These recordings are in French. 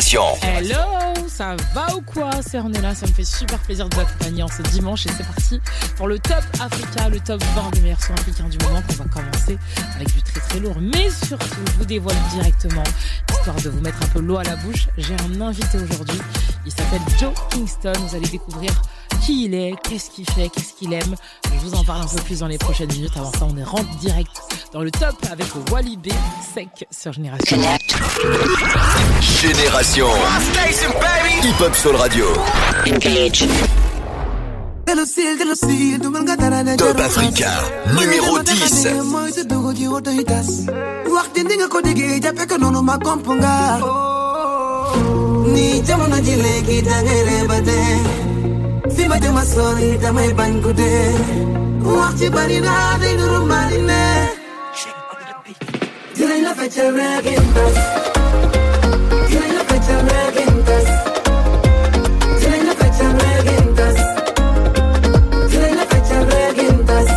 Hello, ça va ou quoi? C'est Ornella, ça me fait super plaisir de vous accompagner en ce dimanche et c'est parti pour le top Africa, le top 20 des meilleurs sons africains du moment qu'on va commencer avec du très très lourd. Mais surtout, je vous dévoile directement, histoire de vous mettre un peu l'eau à la bouche, j'ai un invité aujourd'hui. Il s'appelle Joe Kingston. Vous allez découvrir qui il est, qu'est-ce qu'il fait, qu'est-ce qu'il aime. Je vous en parle un peu plus dans les prochaines minutes. Avant ça, on est rentre direct dans le top avec Wally B sec sur Génération. Génération. Hip Hop Soul Radio. Top Africa, numéro 10. waxti fi ma jëma sori damay bañ ko dee wax ci bari naa day nuru mali ne dinañ la feccal reggae mbas dinañ la feccal reggae mbas dinañ la feccal reggae mbas dinañ la feccal reggae mbas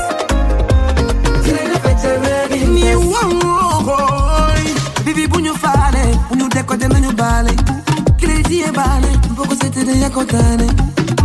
dinañ la feccal reggae ni wooy bibi bu ñu faale bu ñu décoté nañu baale kilisiyee baale boo ko seetee de yaa ko taane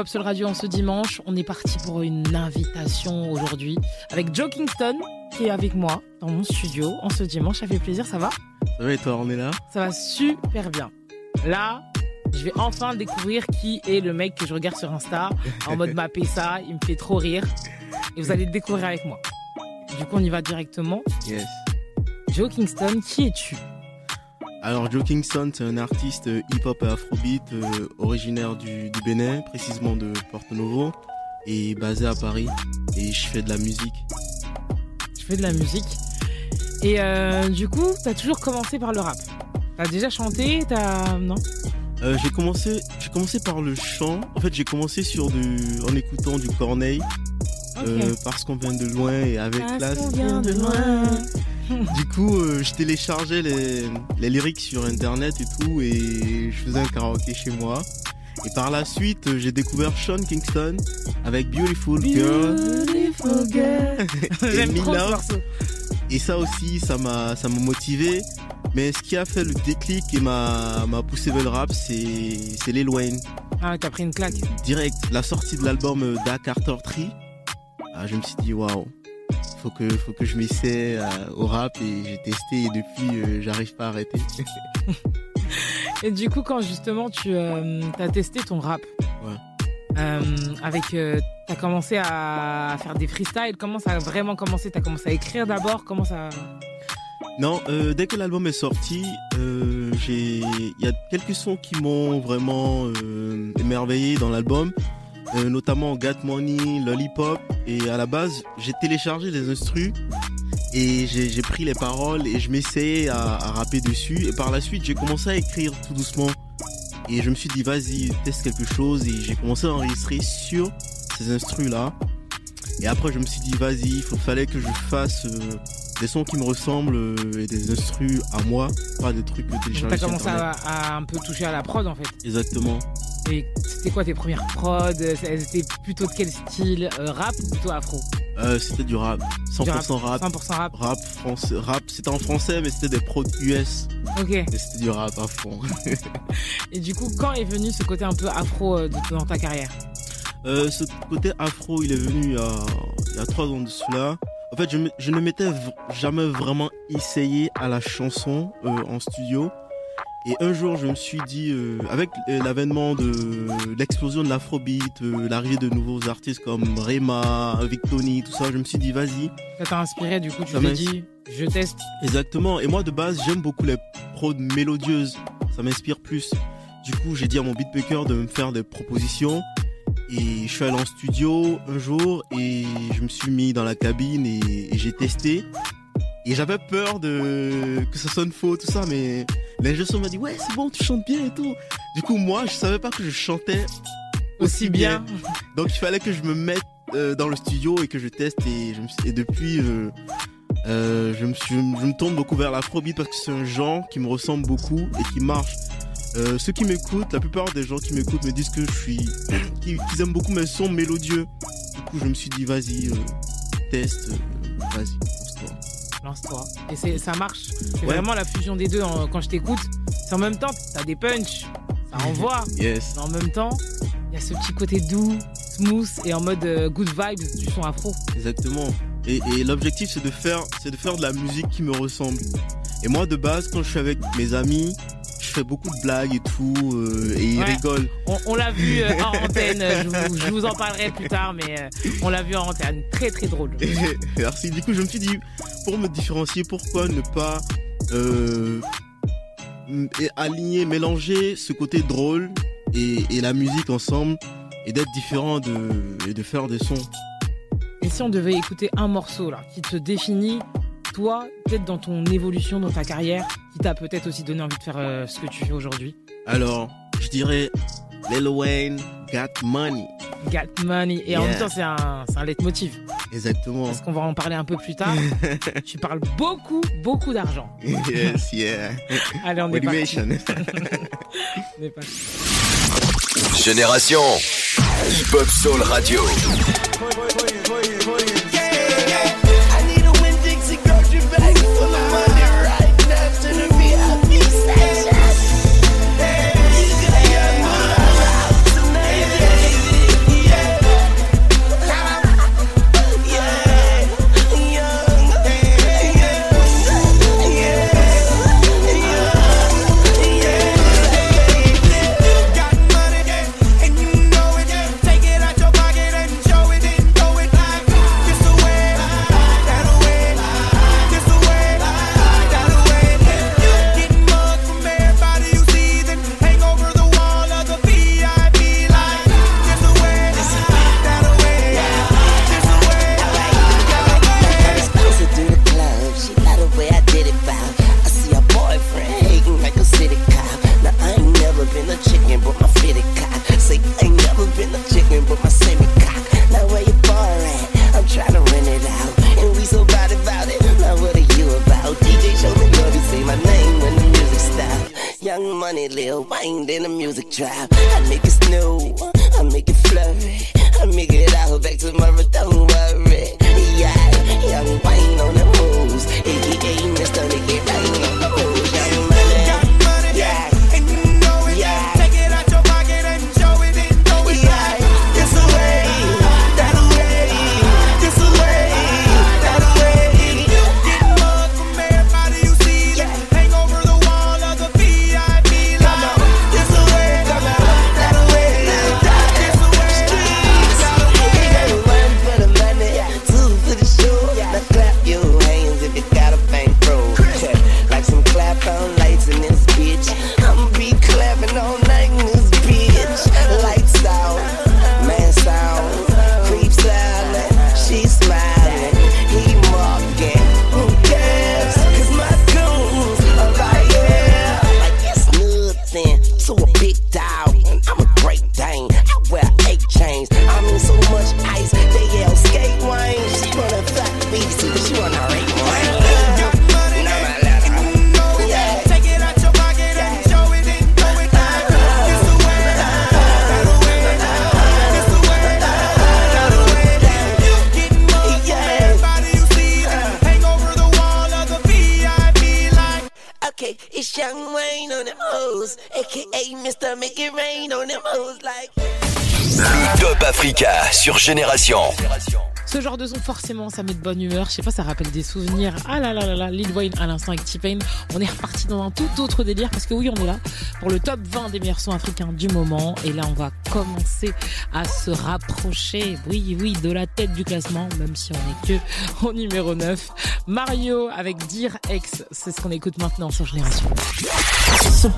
Hop Soul Radio en ce dimanche. On est parti pour une invitation aujourd'hui avec Joe Kingston qui est avec moi dans mon studio en ce dimanche. Ça fait plaisir, ça va? Ça va et toi, on est là Ça va super bien. Là, je vais enfin découvrir qui est le mec que je regarde sur Insta en mode mapper ça. Il me fait trop rire. Et vous allez le découvrir avec moi. Du coup, on y va directement. Yes. Joe Kingston, qui es-tu? Alors Joe Kingston, c'est un artiste euh, hip-hop et afrobeat euh, originaire du, du Bénin, précisément de Porto Novo, et basé à Paris. Et je fais de la musique. Je fais de la musique. Et euh, du coup, t'as toujours commencé par le rap. T'as déjà chanté T'as non? Euh, j'ai commencé, j'ai commencé par le chant. En fait, j'ai commencé sur du, en écoutant du Corneille, parce qu'on vient de loin et avec classe. qu'on vient de loin. Du coup, euh, je téléchargeais les, les lyrics sur internet et tout, et je faisais un karaoké chez moi. Et par la suite, euh, j'ai découvert Sean Kingston avec Beautiful Girl. Beautiful girl. et morceau. Et ça aussi, ça m'a, ça m'a motivé. Mais ce qui a fait le déclic et m'a, m'a poussé vers le rap, c'est, c'est Lil Wayne. Ah, t'as pris une claque. direct la sortie de l'album euh, Da Carter Tree, ah, je me suis dit waouh, faut que faut que je m'essaie euh, au rap et j'ai testé et depuis euh, j'arrive pas à arrêter. Et du coup, quand justement tu euh, as testé ton rap, Ouais. avec, t'as commencé à faire des freestyles. Comment ça a vraiment commencé? T'as commencé à écrire d'abord? Comment ça? Non, dès que l'album est sorti, j'ai il y a quelques sons qui m'ont vraiment émerveillé dans l'album, notamment Got Money, Lollipop et à la base j'ai téléchargé les instrus et j'ai pris les paroles et je m'essayais à, à rapper dessus et par la suite j'ai commencé à écrire tout doucement. Et je me suis dit vas-y teste quelque chose et j'ai commencé à enregistrer sur ces instrus là et après je me suis dit vas-y il fallait que je fasse euh, des sons qui me ressemblent euh, et des instrus à moi pas des trucs Donc, téléchargés T'as commencé à un peu toucher à la prod en fait. exactement Et c'était quoi tes premières prods? Elles étaient plutôt de quel style? Euh, Rap ou plutôt afro? Euh, c'était du rap. 100% rap. 100% rap. rap? Français rap c'était en français mais c'était des prods US Ok. et c'était du rap à fond Et du coup, quand est venu ce côté un peu afro euh, dans ta carrière? Euh, ce côté afro, il est venu il y a, trois ans de cela. En fait, je, je ne m'étais jamais vraiment essayé à la chanson en studio. Et un jour, je me suis dit, euh, avec l'avènement de l'explosion de l'afrobeat, euh, l'arrivée de nouveaux artistes comme Rema, Victoni, tout ça, je me suis dit, vas-y. Ça t'a inspiré du coup Tu t'es dit, je teste. Exactement. Et moi, de base, j'aime beaucoup les prods mélodieuses. Ça m'inspire plus. Du coup, j'ai dit à mon beatmaker de me faire des propositions. Et je suis allé en studio un jour et je me suis mis dans la cabine et, et j'ai testé. Et j'avais peur de que ça sonne faux, tout ça, mais l'ingé son m'a dit ouais c'est bon, tu chantes bien et tout. Du coup moi je savais pas que je chantais Aussi bien. donc il fallait que je me mette euh, dans le studio et que je teste et, je me suis- et depuis euh, euh, je, me suis, je me tourne beaucoup vers l'afrobeat parce que c'est un genre qui me ressemble beaucoup et qui marche. Ceux qui m'écoutent, la plupart des gens qui m'écoutent me disent que je suis, qu'ils aiment beaucoup mes sons mélodieux. Du coup je me suis dit vas-y, teste, vas-y, lance-toi. Et c'est, ça marche. C'est Ouais. vraiment la fusion des deux en- quand je t'écoute. C'est en même temps, t'as des punchs, ça envoie. Yes. Mais en même temps, il y a ce petit côté doux, smooth et en mode euh, good vibes du son afro. Exactement. Et, et l'objectif c'est de faire c'est de faire de la musique qui me ressemble. Et moi de base quand je suis avec mes amis, je fais beaucoup de blagues et tout euh, et ils Ouais. rigolent. On, on l'a vu euh, en antenne, euh, je vous, je vous en parlerai plus tard, mais euh, on l'a vu en antenne. Très très drôle. Merci. Du coup je me suis dit pour me différencier pourquoi ne pas euh, aligner mélanger ce côté drôle et, et la musique ensemble et d'être différent de et de faire des sons. Et si on devait écouter un morceau là qui te définit, toi, peut-être dans ton évolution, dans ta carrière, qui t'a peut-être aussi donné envie de faire euh, ce que tu fais aujourd'hui? Alors je dirais Lil Wayne Got Money. Got money. Et en même temps, c'est un, c'est un leitmotiv. Exactement. Parce qu'on va en parler un peu plus tard. tu parles beaucoup, beaucoup d'argent. yes, yeah. Allez, on est parti. Motivation. On est parti. Génération Hip Hop Soul Radio. Money, Lil Wayne, then the music drop. I make it snow, I make it flurry, I make it out back tomorrow. Don't worry, yeah. Young Wayne on the moves, aka Mr. Africa sur Génération. Ce genre de son, forcément, ça met de bonne humeur. Je sais pas, ça rappelle des souvenirs. Ah là là là là, Lil Wayne à l'instant avec T-Pain. On est reparti dans un tout autre délire parce que oui, on est là pour le top 20 des meilleurs sons africains du moment. Et là, on va commencer à se rapprocher, oui, oui, de la tête du classement, même si on est que au numéro 9. Mario avec Dear X, c'est ce qu'on écoute maintenant sur Génération. It's a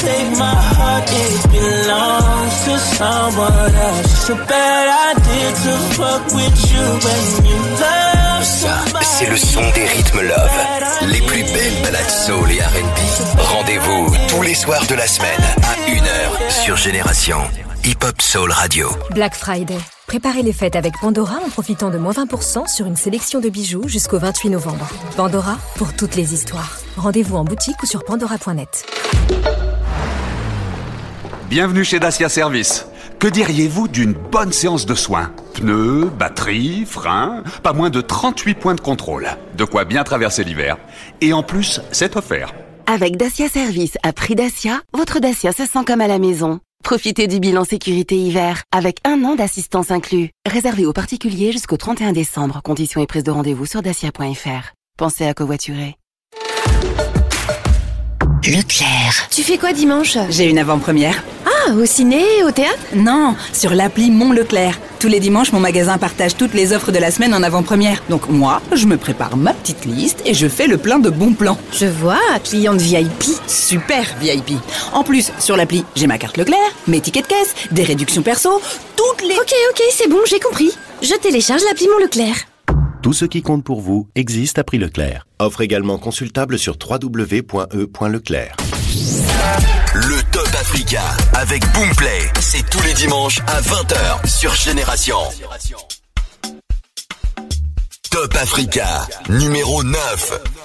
take my heart, it belongs to someone else. It's a bad idea to fuck with you when you love Ça, somebody c'est le son des rythmes love. Les plus belles balades soul et R&B. Rendez-vous tous les soirs de la semaine à 1h sur Génération. Hip Hop Soul Radio. Black Friday. Préparez les fêtes avec Pandora en profitant de moins 20% sur une sélection de bijoux jusqu'au 28 novembre. Pandora pour toutes les histoires. Rendez-vous en boutique ou sur pandora.net. Bienvenue chez Dacia Service. Que diriez-vous d'une bonne séance de soins? Pneus, batterie, freins, pas moins de 38 points de contrôle. De quoi bien traverser l'hiver. Et en plus, c'est offert. Avec Dacia Service à prix Dacia, votre Dacia se sent comme à la maison. Profitez du bilan sécurité hiver avec un an d'assistance inclus. Réservé aux particuliers jusqu'au 31 décembre. Conditions et prise de rendez-vous sur dacia.fr. Pensez à covoiturer. Leclerc. Tu fais quoi dimanche? J'ai une avant-première. Ah, au ciné, au théâtre Non, sur l'appli Mon Leclerc. Tous les dimanches, mon magasin partage toutes les offres de la semaine en avant-première. Donc moi, je me prépare ma petite liste et je fais le plein de bons plans. Je vois, cliente VIP. Super VIP. En plus, sur l'appli, j'ai ma carte Leclerc, mes tickets de caisse, des réductions perso, toutes les... Ok, ok, c'est bon, j'ai compris. Je télécharge l'appli Mon Leclerc. Tout ce qui compte pour vous existe à prix Leclerc. Offre également consultable sur www.e.leclerc. Le Africa avec Boomplay. C'est tous les dimanches à 20h sur Génération. Top Africa, numéro 9.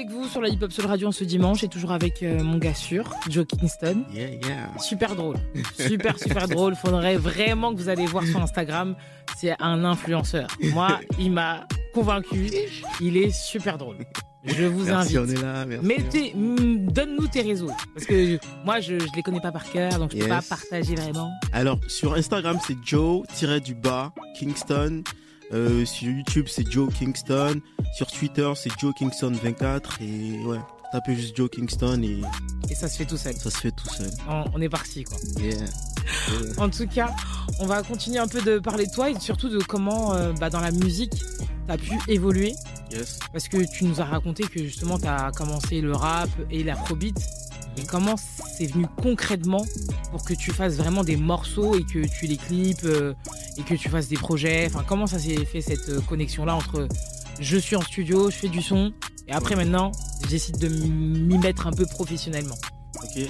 Avec vous sur la Hip Hop Soul Radio ce dimanche et toujours avec euh, mon gars sûr, Joe Kingston. Yeah, yeah. Super drôle. Super, super drôle. Faudrait vraiment que vous allez voir sur Instagram. C'est un influenceur. Moi, il m'a convaincu. Il est super drôle. Je vous Merci, invite. on est là, merci. Mettez, mm, donne-nous tes réseaux. Parce que moi, je, je les connais pas par cœur, donc je peux Yes. pas partager vraiment. Alors, sur Instagram, c'est Joe-du-bas Kingston. Euh, sur YouTube, c'est Joe Kingston. Sur Twitter, c'est Joe Kingston 24. Et ouais, tapez juste Joe Kingston et Et ça se fait tout seul. ça se fait tout seul. On, on est parti, quoi. Yeah. En tout cas, on va continuer un peu de parler de toi et surtout de comment, euh, bah, dans la musique, tu as pu évoluer. Yes. Parce que tu nous as raconté que justement, tu as commencé le rap et l'afrobeat. Et comment c'est venu concrètement pour que tu fasses vraiment des morceaux et que tu les clips euh, et que tu fasses des projets? Enfin, comment ça s'est fait cette euh, connexion-là entre je suis en studio, je fais du son et après maintenant, j'essaie de m'y mettre un peu professionnellement Ok.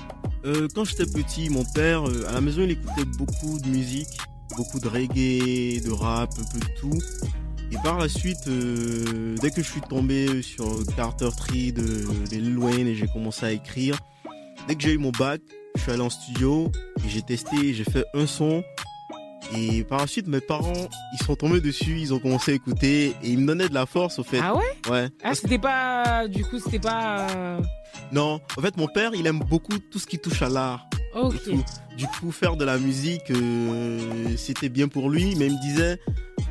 Euh, quand j'étais petit, mon père, euh, à la maison, il écoutait beaucoup de musique, beaucoup de reggae, de rap, un peu de tout. Et par la suite, euh, dès que je suis tombé sur Carter Tree de, de Lil Wayne et j'ai commencé à écrire, dès que j'ai eu mon bac, je suis allé en studio et j'ai testé, j'ai fait un son. Et par la suite, mes parents, ils sont tombés dessus, ils ont commencé à écouter et ils me donnaient de la force au fait. Ah ouais? Ouais. Ah, c'était pas. Du coup, c'était pas. euh, Non, en fait, mon père, il aime beaucoup tout ce qui touche à l'art. Ok. et tout. Du coup, faire de la musique, euh, c'était bien pour lui, mais il me disait,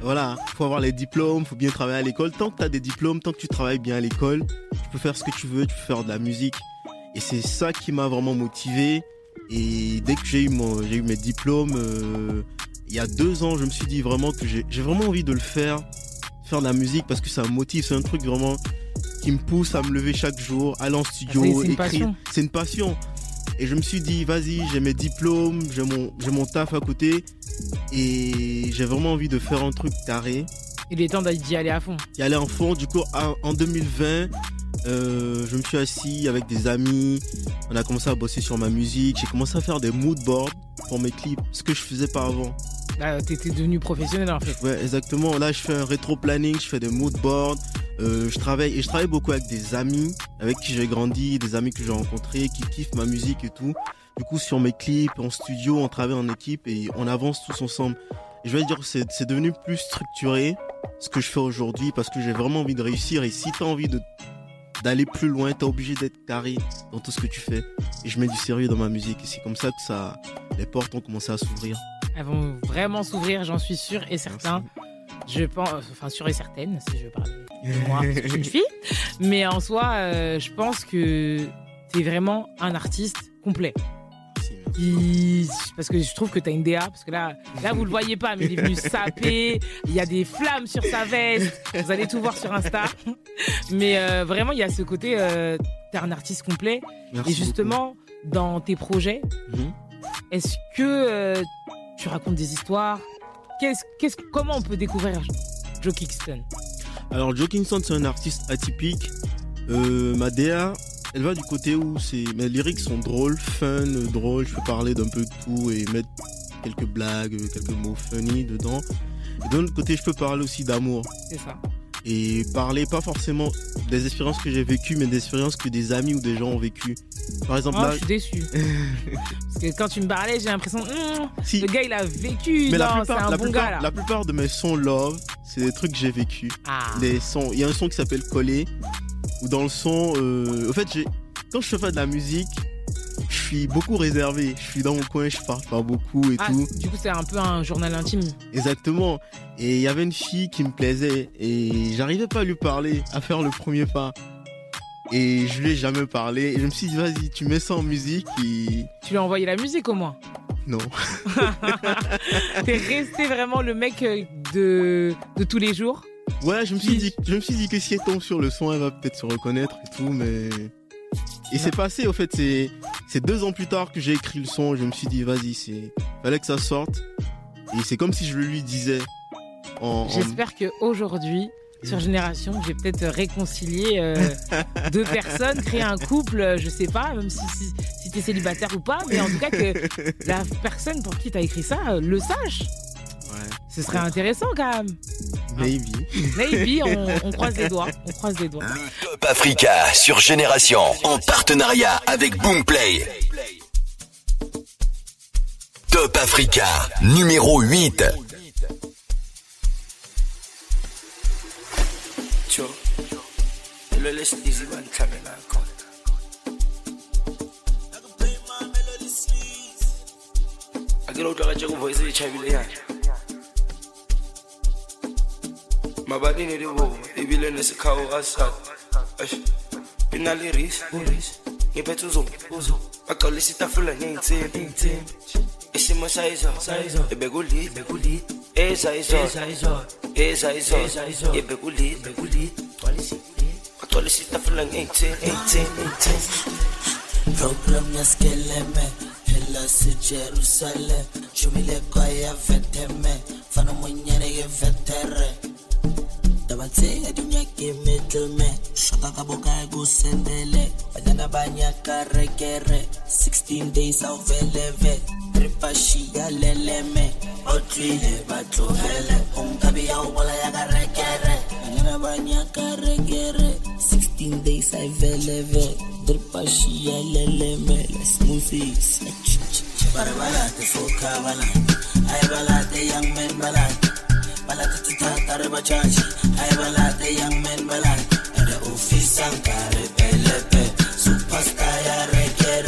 voilà, faut avoir les diplômes, faut bien travailler à l'école. Tant que tu as des diplômes, tant que tu travailles bien à l'école, tu peux faire ce que tu veux, tu peux faire de la musique. Et c'est ça qui m'a vraiment motivé. Et dès que j'ai eu, mon, j'ai eu mes diplômes, euh, il y a deux ans, je me suis dit vraiment que j'ai j'ai vraiment envie de le faire, faire de la musique, parce que ça me motive, c'est un truc vraiment qui me pousse à me lever chaque jour, aller en studio, c'est- c'est écrire. passion. C'est une passion. Et je me suis dit, vas-y, j'ai mes diplômes, j'ai mon, j'ai mon taf à côté, et j'ai vraiment envie de faire un truc carré. Il est temps d'y aller à fond. Y aller en fond. Du coup, en 2020, euh, je me suis assis avec des amis, on a commencé à bosser sur ma musique, j'ai commencé à faire des mood boards pour mes clips, ce que je faisais pas avant. Là, t'étais devenu professionnel en fait. Ouais, exactement. Là, je fais un rétro planning, je fais des mood boards. Euh, je travaille et je travaille beaucoup avec des amis avec qui j'ai grandi, des amis que j'ai rencontrés, qui kiffent ma musique et tout. Du coup, sur mes clips, en studio, on travaille en équipe et on avance tous ensemble. Et je vais dire, c'est c'est devenu plus structuré ce que je fais aujourd'hui parce que j'ai vraiment envie de réussir. Et si t'as envie de d'aller plus loin, t'es obligé d'être carré dans tout ce que tu fais. Et je mets du sérieux dans ma musique. Et c'est comme ça que ça, les portes ont commencé à s'ouvrir. Elles vont vraiment s'ouvrir, j'en suis sûr et certain. Je pense, enfin sûr et certaine, si je veux parler de moi, je suis une fille. Mais en soi, euh, je pense que t'es vraiment un artiste complet. Parce que je trouve que t'as une DA, parce que là, là vous le voyez pas, mais il est venu saper. Il y a des flammes sur sa veste. Vous allez tout voir sur Insta. Mais euh, vraiment, il y a ce côté, euh, t'es un artiste complet. Merci et justement, dans tes projets, Mhm. est-ce que euh, tu racontes des histoires? Qu'est-ce, qu'est-ce, Comment on peut découvrir Joe Kingston? Alors Joe Kingston c'est un artiste atypique. Euh, ma DA, elle va du côté où c'est mes lyrics sont drôles, fun, drôles. Je peux parler d'un peu de tout et mettre quelques blagues, quelques mots funny dedans. Et d'un autre côté, je peux parler aussi d'amour C'est ça. et parler pas forcément des expériences que j'ai vécues, mais des expériences que des amis ou des gens ont vécues. Par exemple Oh, là, je suis déçu. Parce que quand tu me parlais, j'ai l'impression, Si. le gars il a vécu. mais la non, plupart, un la, bon plupart, gars là. la plupart de mes sons love, c'est des trucs que j'ai vécu. Ah. Sons, il y a un son qui s'appelle Coller, où dans le son, euh, au fait, j'ai, quand je fais de la musique, je suis beaucoup réservé. Je suis dans mon coin, je parle pas beaucoup et Ah, tout. du coup, c'est un peu un journal intime. Exactement. Et il y avait une fille qui me plaisait et j'arrivais pas à lui parler, à faire le premier pas. Et je lui ai jamais parlé. Et je me suis dit, vas-y, tu mets ça en musique et Tu lui as envoyé la musique au moins? non. T'es resté vraiment le mec euh, de, de tous les jours? Ouais, je me suis dit, je me suis dit que si elle tombe sur le son, elle va peut-être se reconnaître et tout, mais. Et c'est passé, au fait, c'est, c'est deux ans plus tard que j'ai écrit le son, je me suis dit, vas-y, c'est, fallait que ça sorte. Et c'est comme si je le lui disais. En, en- J'espère que aujourd'hui, sur Génération, je vais peut-être réconcilier euh, deux personnes, créer un couple, euh, je sais pas, même si, si, si t'es célibataire ou pas, mais en tout cas que la personne pour qui t'as écrit ça euh, le sache. Ouais. Ce serait intéressant quand même. Maybe. Maybe, on, on croise les doigts. On croise les doigts. Top Africa sur Génération en partenariat avec Boomplay. Top Africa numéro 8. Joe, le laisse easy one time and I come. akela utlwa ka tšeko voice e mabadi ne di boo ebile ne se khao a sa e na le ris ngiphethe uzo bagcwalisa itafula ngey'nsimbi isimo sayizolo ebekulid eza izolo eza izolo ebekulid bagcwalisa itafula ngey'nsimbi program yaskeleme phela sejerusalem. Shumile kwaya veteme fana monyere yevetere Sabatee dunyake middleman Shaka kaboka go sendele. Banyana banya kare kere 16 days au veleve Tripashi ya leleme Otrile batuhele Umkabi ya ubola ya kare kere Banyana banya kare kere 16 days au veleve Tripashi ya leleme Let's move it. Barbalate, fuka balate Ay balate, young men balate Balatata tarabajaji, I balat the young men balat, and the office sankare pelepe, superstar ya ya.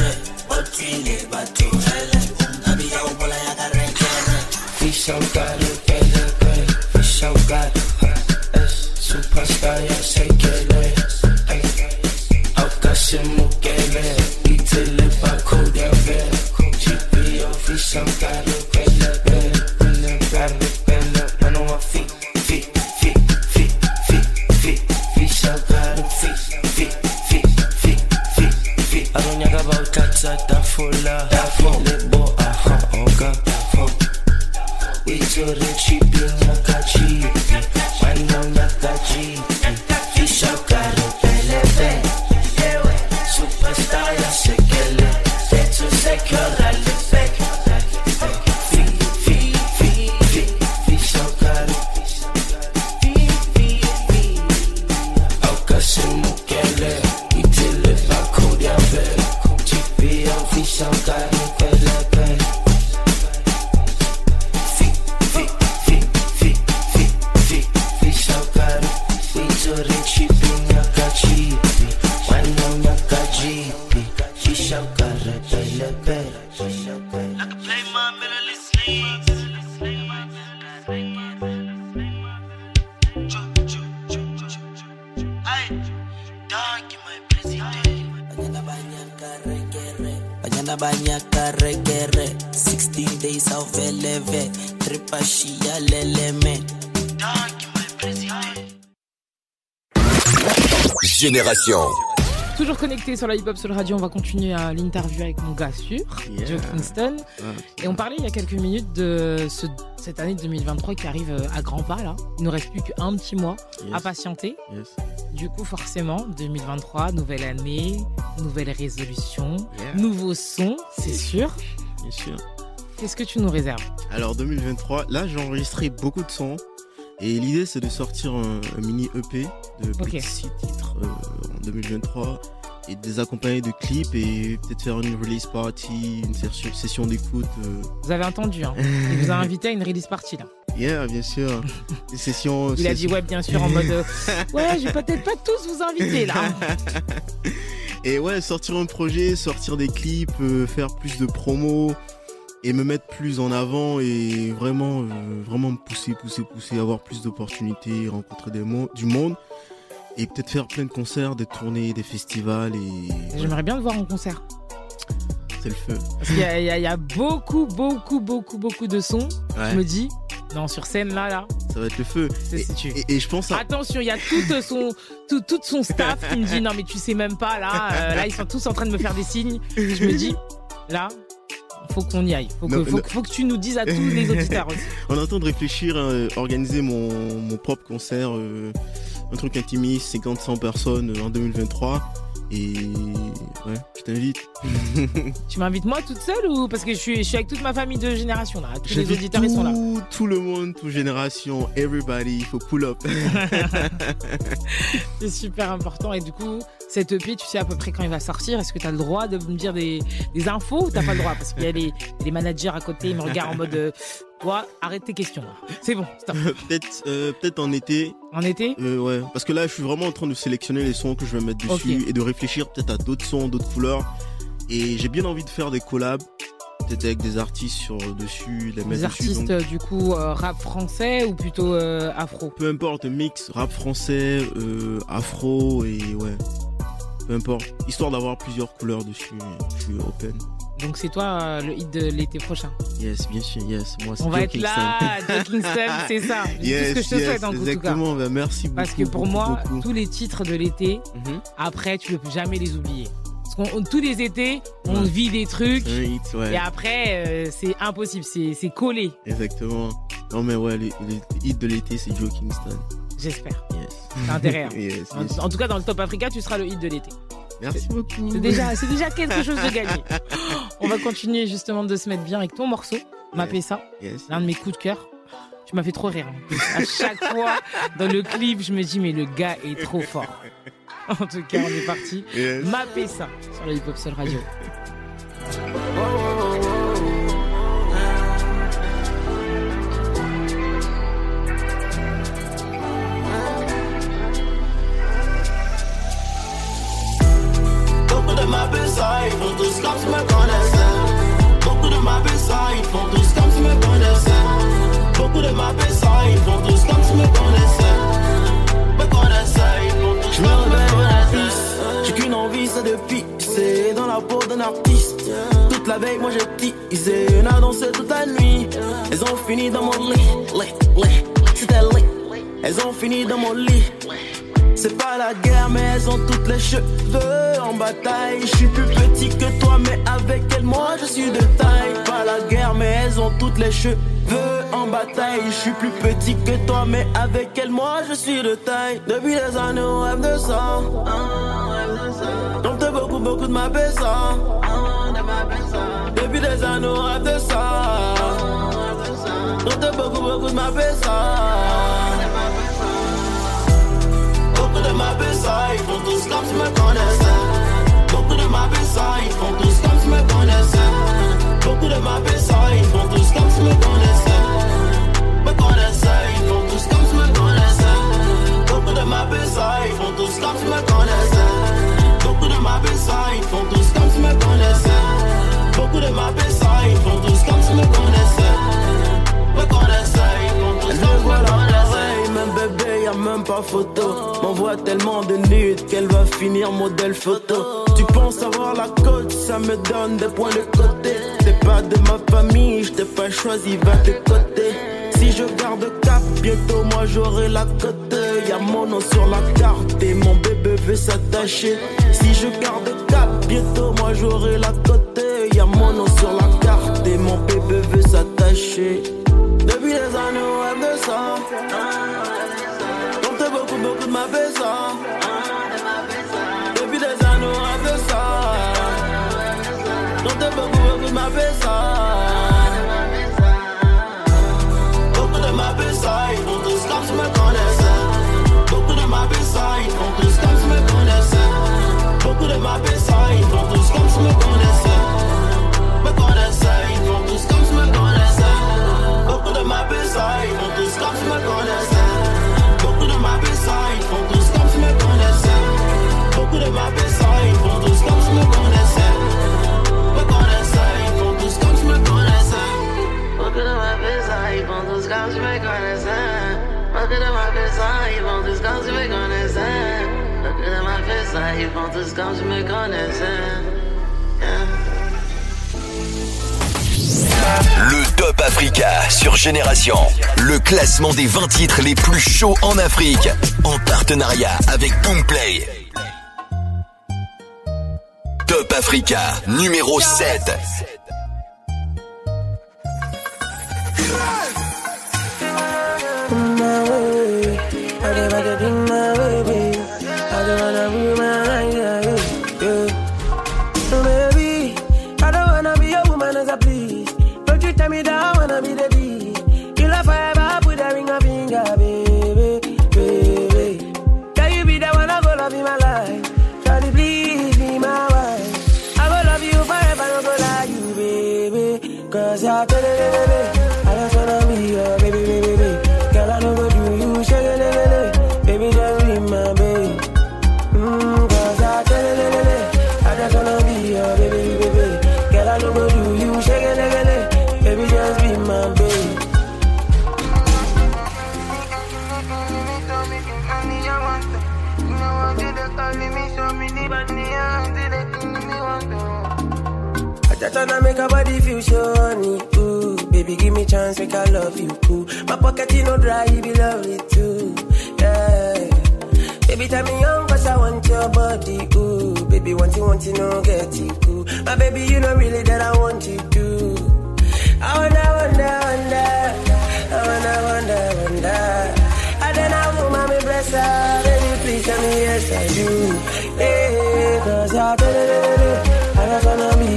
Génération. Toujours connecté sur la hip-hop sur le radio, on va continuer à l'interview avec mon gars sûr, Yeah. Joe Kingston. Et on parlait il y a quelques minutes de ce- cette année 2023 qui arrive euh, à grands pas là. Il nous reste plus qu'un petit mois Yes. à patienter. Yes. Du coup, forcément, 2023, nouvelle année, nouvelle résolution, Yeah. nouveau son, c'est sûr. Bien sûr. Qu'est-ce que tu nous réserves? Alors 2023, là j'ai enregistré beaucoup de sons et l'idée c'est de sortir un, un mini EP de plus Ok. de 6 titres euh, en 2023 et de les accompagner de clips et peut-être faire une release party, une session, d'écoute. euh. Vous avez entendu, hein Il vous a invité à une release party là. Yeah, bien sûr. Des sessions. Il a dit ouais, bien sûr, en mode euh, ouais, je vais peut-être pas tous vous inviter là. Et ouais, sortir un projet, sortir des clips, faire plus de promos et me mettre plus en avant et vraiment, euh, vraiment me pousser, pousser, pousser, avoir plus d'opportunités, rencontrer des mo- du monde et peut-être faire plein de concerts, des tournées, des festivals et J'aimerais bien le voir en concert. c'est le feu. Parce qu'il y, a- y y beaucoup, beaucoup, beaucoup, beaucoup de sons. Ouais. Je me dis, non, sur scène là, là. Ça va être le feu. Et, je pense à... Attention, il y a tout son, tout, tout son staff qui me dit, non, mais tu sais même pas là. euh, là, ils sont tous en train de me faire des signes. Je me dis, là, faut qu'on y aille. Faut que, Non, faut, non. que- faut que tu nous dises à tous les auditeurs aussi. On est en train de réfléchir euh, organiser mon, mon propre concert, euh, un truc intimiste, 50-100 personnes euh, en 2023. Et ouais, je t'invite. Tu m'invites moi toute seule ou parce que je suis, je suis avec toute ma famille de génération là. Tous les auditeurs ils sont là. tout, tout le monde, toute génération, everybody, il faut pull up. C'est super important. Et du coup, cette EP, tu sais à peu près quand il va sortir. Est-ce que tu as le droit de me dire des, des infos ou t'as pas le droit? Parce qu'il y a les, les managers à côté, ils me regardent en mode euh, Toi, arrête tes questions. là. C'est bon, stop. peut-être euh, peut-être en été. En été? Euh, Ouais, parce que là, je suis vraiment en train de sélectionner les sons que je vais mettre dessus et de réfléchir peut-être à d'autres sons, d'autres couleurs. Et j'ai bien envie de faire des collabs, peut-être avec des artistes sur dessus, les Des dessus. artistes, donc- du coup, euh, rap français ou plutôt euh, afro? Peu importe, mix rap français, euh, afro et ouais. Peu importe. Histoire d'avoir plusieurs couleurs dessus, je suis open. Donc c'est toi euh, le hit de l'été prochain. Yes, bien sûr, yes. Moi, c'est On va être Kingston. là, Joe Kingston, c'est ça. C'est Yes, tout ce que je te souhaite en tout cas. exactement. Ben, merci beaucoup. Parce que pour beaucoup, moi, beaucoup. tous les titres de l'été, Mhm. après, tu ne peux jamais les oublier. Parce qu'on tous les étés, on vit des trucs. Un hit, ouais. Et après, euh, c'est impossible, c'est c'est collé. Exactement. Non, mais ouais, le, le hit de l'été, c'est Joe Kingston. J'espère. Yes. T'as intérêt. hein. Yes, En- yes. En, tout cas, dans le Top Africa, tu seras le hit de l'été. Merci beaucoup. C'est déjà, c'est déjà quelque chose de gagné. On va continuer justement de se mettre bien avec ton morceau, Mappé ça, Yes. l'un de mes coups de cœur. Tu m'as fait trop rire. À chaque fois, dans le clip, je me dis, mais le gars est trop fort. En tout cas, on est parti. Yes. Ça sur le Hip Hop Soul Radio. Font tous comme si me connaissaient. Beaucoup de ma ça, ils font tous comme si me connaissaient. Beaucoup de ma ça, ils font tous comme si me connaissaient. Me connaissaient, ils font tous Je me comme si me connaissaient. j'ai qu'une envie, c'est de pisser dans la peau d'un artiste. Toute la veille, moi j'ai teasé, on a dansé toute la nuit. Elles ont fini dans mon lit, lit, lit, c'était lit. Elles ont fini dans mon lit. C'est pas la guerre, mais elles ont toutes les cheveux en bataille. Je suis plus petit que toi, mais avec elles, moi je suis de taille. Pas la guerre, mais elles ont toutes les cheveux en bataille. Je suis plus petit que toi, mais avec elles, moi je suis de taille. Depuis des années, on rêve de ça. Donc t'as beaucoup, beaucoup de ma ça. Depuis des années, on rêve de ça. Donc t'as beaucoup, beaucoup de ma ça. Ils font tous comme si me connaissaient. Beaucoup de ma font tous si me. Beaucoup de ma tous si me. Me tous si me. Beaucoup de ma tous si me. Beaucoup de ma tous si me font tous comme si me connaissaient. Même pas photo. M'envoie tellement de nudes qu'elle va finir modèle photo. Tu penses avoir la cote, ça me donne des points de côté. T'es pas de ma famille, je t'ai pas choisi, va de côté. Si je garde cap, bientôt moi j'aurai la cote. Y'a mon nom sur la carte et mon bébé veut s'attacher. Si je garde cap, bientôt moi j'aurai la cote. Y'a mon nom sur la carte et mon bébé veut s'attacher. Depuis des années, on rêve de ça. Donc t'as beaucoup, beaucoup de ma ça. Depuis des années, on rêve de ça. Donc t'as beaucoup, beaucoup de ma ça. Beaucoup de ma ça, ils font tous comme si me connaissaient. Beaucoup de ma ça, ils font tous comme si me connaissaient. Beaucoup de ma ça, ils font tous comme si me connaissaient. Me connaissaient, ils font tous comme si me connaissaient. Beaucoup de ma ça, ils font tous comme si me Le Top Africa sur Génération. Le classement des 20 titres les plus chauds en Afrique. En partenariat avec Boomplay. Top Africa, numéro 7. Cause you're baby. I Ooh, my pocket you no dry, you be lovely too. Yeah. Baby, tell me young, cause I want your body. Ooh, baby, want you, want you, no get it. Ooh, my baby, you know really that I want you to. I wonder, wonder, wonder. I wonder, wonder, wonder. I don't know, mommy, bless her. Baby, please tell me yes, I do. Hey, cause I I just wanna be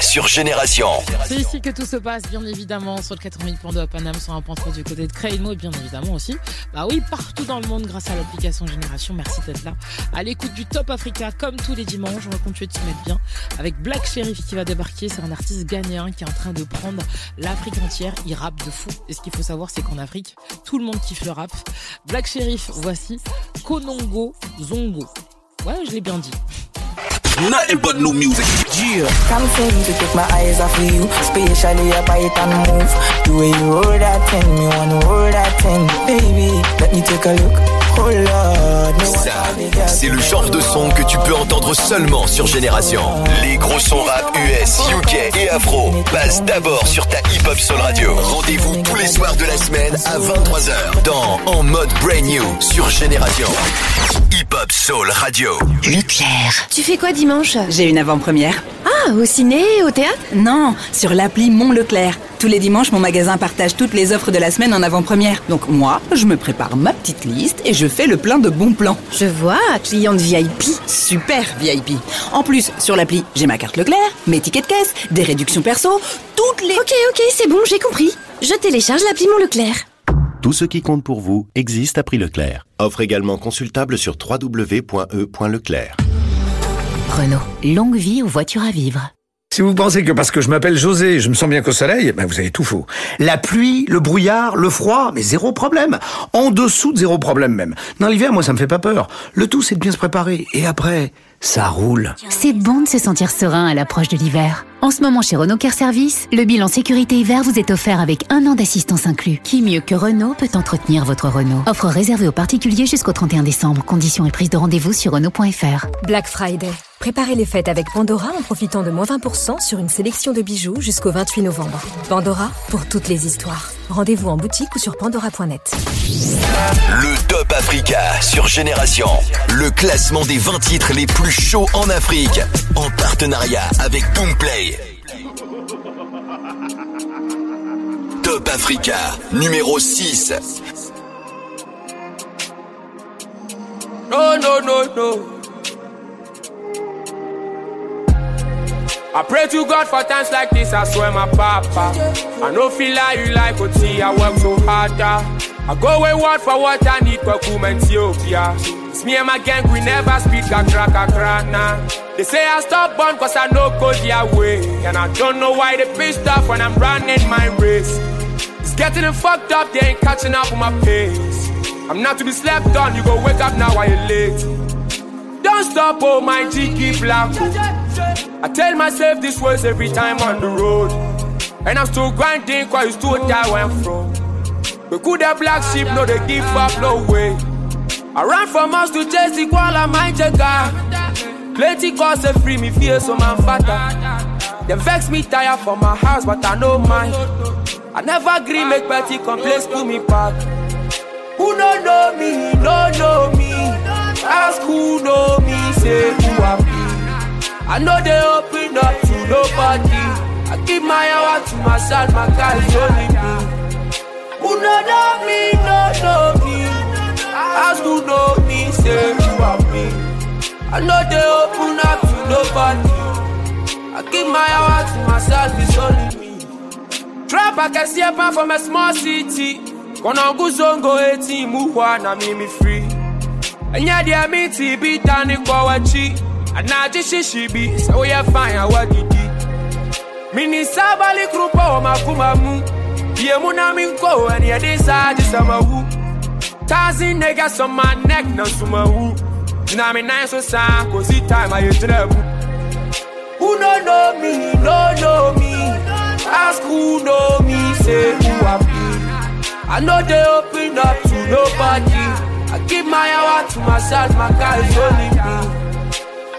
Sur Génération. C'est ici que tout se passe, bien évidemment, sur le 80.2 à Paname, sur un point du côté de et bien évidemment aussi, bah oui, partout dans le monde grâce à l'application Génération. Merci d'être là. À l'écoute du Top Africa, comme tous les dimanches, on va continuer de se mettre bien avec Black Sheriff qui va débarquer. C'est un artiste ghanéen qui est en train de prendre l'Afrique entière. Il rappe de fou. Et ce qu'il faut savoir, c'est qu'en Afrique, tout le monde kiffe le rap. Black Sheriff, voici Konongo Zongo. Ouais, je l'ai bien dit. Nothing but new music. Yeah. Can't seem to take my eyes off of you. Spatially, I bite and move. The way you roll that thing, me wanna roll that thing. Baby, let me take a look. Oh Lord, no Ça, c'est le genre de son que tu peux entendre seulement sur Génération. Les gros sons rap US, UK et afro passent d'abord sur ta hip hop soul radio. Rendez-vous tous les soirs de la semaine à 23h dans En mode brand new sur Génération. Hop soul radio. Leclerc. Tu fais quoi dimanche J'ai une avant-première. Ah, au ciné, au théâtre Non, sur l'appli Mon Leclerc. Tous les dimanches, mon magasin partage toutes les offres de la semaine en avant-première. Donc moi, je me prépare ma petite liste et je fais le plein de bons plans. Je vois, cliente VIP. Super VIP. En plus, sur l'appli, j'ai ma carte Leclerc, mes tickets de caisse, des réductions perso, toutes les... Ok, ok, c'est bon, j'ai compris. Je télécharge l'appli Mon Leclerc. Tout ce qui compte pour vous existe à prix Leclerc. Offre également consultable sur www.e.leclerc. Renault, longue vie aux voitures à vivre. Si vous pensez que parce que je m'appelle José, et je me sens bien qu'au soleil, ben vous avez tout faux. La pluie, le brouillard, le froid, mais zéro problème. En dessous de zéro problème même. Dans l'hiver, moi, ça me fait pas peur. Le tout, c'est de bien se préparer. Et après, ça roule. C'est bon de se sentir serein à l'approche de l'hiver. En ce moment chez Renault Care Service, le bilan sécurité hiver vous est offert avec un an d'assistance inclus. Qui mieux que Renault peut entretenir votre Renault Offre réservée aux particuliers jusqu'au 31 décembre. Conditions et prise de rendez-vous sur Renault.fr. Black Friday. Préparez les fêtes avec Pandora en profitant de moins 20% sur une sélection de bijoux jusqu'au 28 novembre. Pandora pour toutes les histoires. Rendez-vous en boutique ou sur pandora.net. Le Top Africa sur Génération. Le classement des 20 titres les plus chauds en Afrique. En partenariat avec Boomplay. Top Africa, numéro 6. No, no, no, no. I pray to God for times like this, I swear my papa. I no feel like you like see, I work so hard. ah. I go away word for what I need, for woman Ethiopia. It's me and my gang, we never speak a crack a crack, nah. They say I stop born cause I know go their way. And I don't know why they pissed off when I'm running my race. It's getting fucked up, they ain't catching up with my pace. I'm not to be slept on, you go wake up now while you're late. Don't stop, oh my G, keep black. I tell myself this words every time on the road. And I'm still grinding, cause it's too die where I'm from. We could have black sheep, no, they give up, no way. I ran from us to chase the koala, my jagger. Plenty cause they free me, fear so man fatter. They vex me tire for my house, but I know mine. I never agree, make petty complaints, pull me back. Who don't know me, don't know me. Ask who know me, say who I know they open up to nobody. I keep my hour to myself, my guys only me. Who no know me, no know me. As who know me, say you are me. I know they open up to nobody. I keep my hour to myself, it's only me. Trap I can see apart from a small city. Kona guzongo 18 muhwa na mimi free. Enya dia miti bi tani kwa wachi. Anaji shishibi, so we are fine, what did Mini sabali makumamu. Ye muna minko and ye decide sama wu. Tazi nigga on my neck na suma wu. Na me nice so sa cause time I drebu. Who no know me, no know me. Ask who know me, say who I be. I know they open up to nobody. I keep my hour to myself, my guys only me.